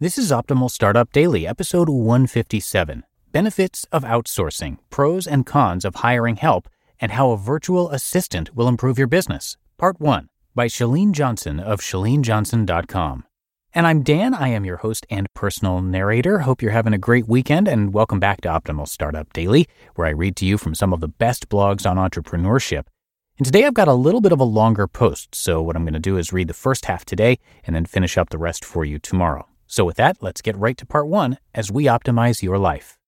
This is Optimal Startup Daily, episode 157 Benefits of Outsourcing, Pros and Cons of Hiring Help, and How a Virtual Assistant Will Improve Your Business. Part 1 by Chalene Johnson of ChaleneJohnson.com. And I'm Dan. I am your host and personal narrator. Hope you're having a great weekend and welcome back to Optimal Startup Daily, where I read to you from some of the best blogs on entrepreneurship. And today I've got a little bit of a longer post, so what I'm going to do is read the first half today and then finish up the rest for you tomorrow. So, with that, let's get right to part one as we optimize your life.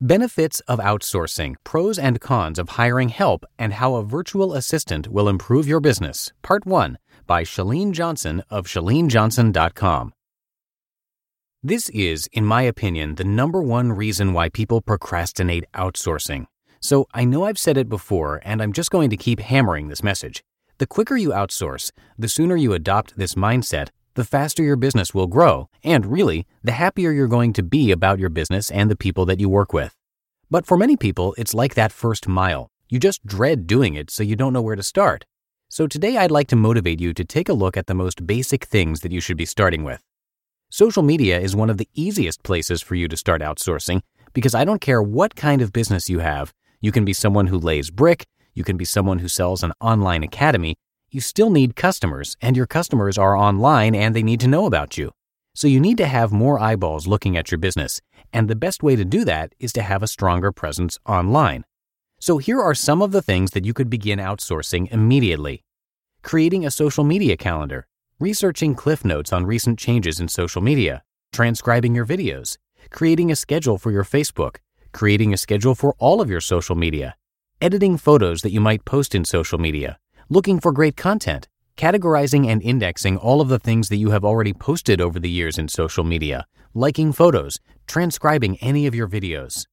Benefits of outsourcing, pros and cons of hiring help, and how a virtual assistant will improve your business. Part 1 by Chalene Johnson of ChaleneJohnson.com. This is, in my opinion, the number one reason why people procrastinate outsourcing. So I know I've said it before, and I'm just going to keep hammering this message. The quicker you outsource, the sooner you adopt this mindset, the faster your business will grow, and really, the happier you're going to be about your business and the people that you work with. But for many people, it's like that first mile. You just dread doing it, so you don't know where to start. So today I'd like to motivate you to take a look at the most basic things that you should be starting with. Social media is one of the easiest places for you to start outsourcing because I don't care what kind of business you have. You can be someone who lays brick, you can be someone who sells an online academy. You still need customers, and your customers are online and they need to know about you. So you need to have more eyeballs looking at your business, and the best way to do that is to have a stronger presence online. So here are some of the things that you could begin outsourcing immediately. Creating a social media calendar, researching cliff notes on recent changes in social media, transcribing your videos, creating a schedule for your Facebook, creating a schedule for all of your social media, editing photos that you might post in social media, looking for great content, categorizing and indexing all of the things that you have already posted over the years in social media, liking photos, transcribing any of your videos.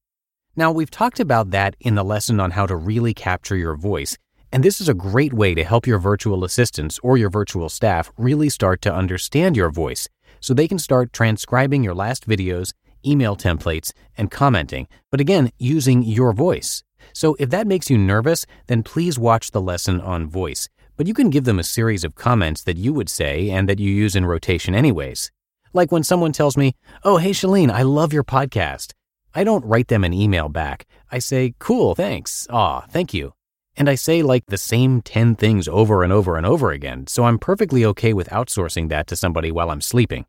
Now, we've talked about that in the lesson on how to really capture your voice, and this is a great way to help your virtual assistants or your virtual staff really start to understand your voice so they can start transcribing your last videos, email templates, and commenting, but again, using your voice. So if that makes you nervous, then please watch the lesson on voice. But you can give them a series of comments that you would say and that you use in rotation anyways. Like when someone tells me, Oh, hey, Chalene, I love your podcast. I don't write them an email back. I say, Cool, thanks. Aw, thank you. And I say like the same 10 things over and over and over again, so I'm perfectly okay with outsourcing that to somebody while I'm sleeping.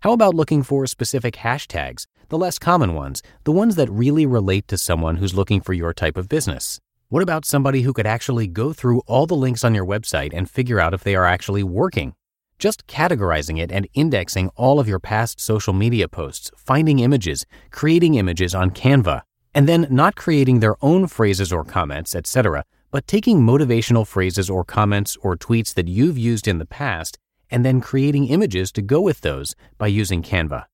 How about looking for specific hashtags, the less common ones, the ones that really relate to someone who's looking for your type of business? What about somebody who could actually go through all the links on your website and figure out if they are actually working? Just categorizing it and indexing all of your past social media posts, finding images, creating images on Canva, and then not creating their own phrases or comments, etc., but taking motivational phrases or comments or tweets that you've used in the past and then creating images to go with those by using Canva.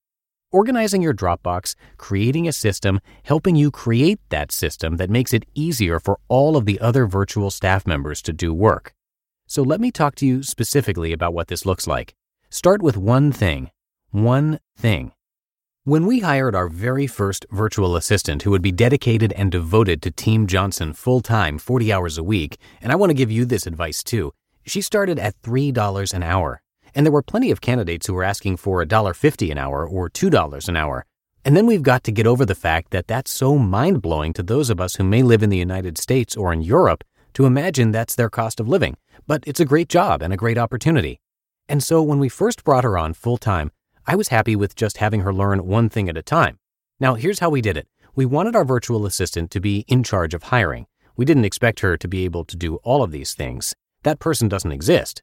Organizing your Dropbox, creating a system, helping you create that system that makes it easier for all of the other virtual staff members to do work. So let me talk to you specifically about what this looks like. Start with one thing. One thing. When we hired our very first virtual assistant who would be dedicated and devoted to Team Johnson full time, 40 hours a week, and I want to give you this advice too, she started at $3 an hour and there were plenty of candidates who were asking for $1.50 an hour or $2 an hour. And then we've got to get over the fact that that's so mind blowing to those of us who may live in the United States or in Europe to imagine that's their cost of living. But it's a great job and a great opportunity. And so when we first brought her on full time, I was happy with just having her learn one thing at a time. Now, here's how we did it. We wanted our virtual assistant to be in charge of hiring. We didn't expect her to be able to do all of these things. That person doesn't exist.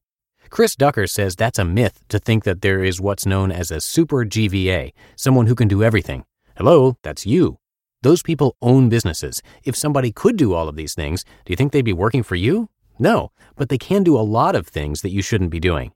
Chris Ducker says that's a myth to think that there is what's known as a super GVA, someone who can do everything. Hello, that's you. Those people own businesses. If somebody could do all of these things, do you think they'd be working for you? No, but they can do a lot of things that you shouldn't be doing.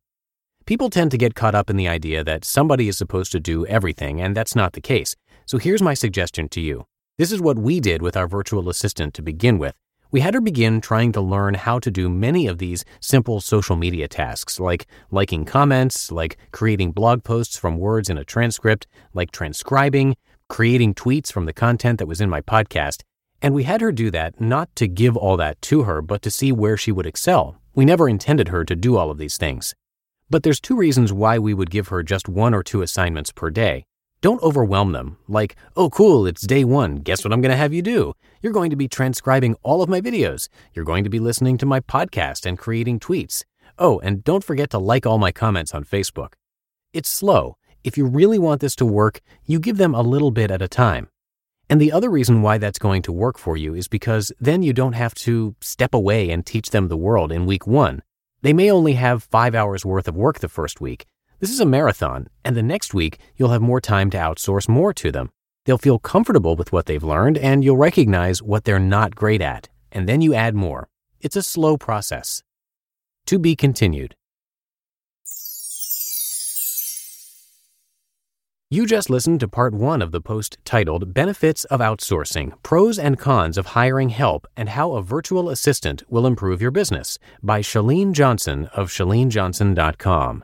People tend to get caught up in the idea that somebody is supposed to do everything, and that's not the case. So here's my suggestion to you. This is what we did with our virtual assistant to begin with. We had her begin trying to learn how to do many of these simple social media tasks, like liking comments, like creating blog posts from words in a transcript, like transcribing, creating tweets from the content that was in my podcast. And we had her do that not to give all that to her, but to see where she would excel. We never intended her to do all of these things. But there's two reasons why we would give her just one or two assignments per day. Don't overwhelm them, like, oh, cool, it's day one. Guess what I'm going to have you do? You're going to be transcribing all of my videos. You're going to be listening to my podcast and creating tweets. Oh, and don't forget to like all my comments on Facebook. It's slow. If you really want this to work, you give them a little bit at a time. And the other reason why that's going to work for you is because then you don't have to step away and teach them the world in week one. They may only have five hours worth of work the first week. This is a marathon, and the next week you'll have more time to outsource more to them. They'll feel comfortable with what they've learned, and you'll recognize what they're not great at, and then you add more. It's a slow process. To be continued. You just listened to part one of the post titled Benefits of Outsourcing Pros and Cons of Hiring Help and How a Virtual Assistant Will Improve Your Business by Chalene Johnson of ChaleneJohnson.com.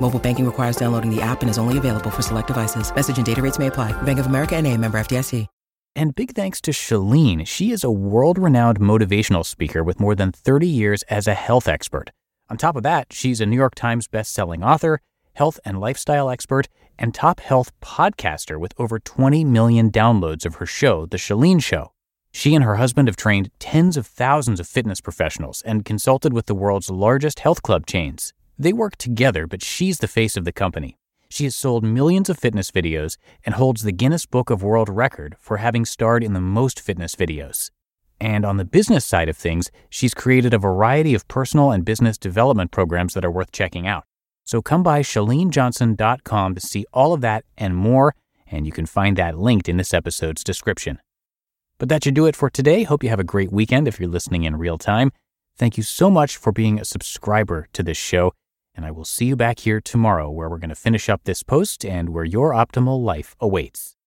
Mobile banking requires downloading the app and is only available for select devices. Message and data rates may apply. Bank of America and a member FDIC. And big thanks to Chalene. She is a world-renowned motivational speaker with more than 30 years as a health expert. On top of that, she's a New York Times best-selling author health and lifestyle expert, and top health podcaster with over 20 million downloads of her show, The Chalene Show. She and her husband have trained tens of thousands of fitness professionals and consulted with the world's largest health club chains. They work together, but she's the face of the company. She has sold millions of fitness videos and holds the Guinness Book of World Record for having starred in the most fitness videos. And on the business side of things, she's created a variety of personal and business development programs that are worth checking out. So come by chalenejohnson.com to see all of that and more, and you can find that linked in this episode's description. But that should do it for today. Hope you have a great weekend if you're listening in real time. Thank you so much for being a subscriber to this show, and I will see you back here tomorrow where we're going to finish up this post and where your optimal life awaits.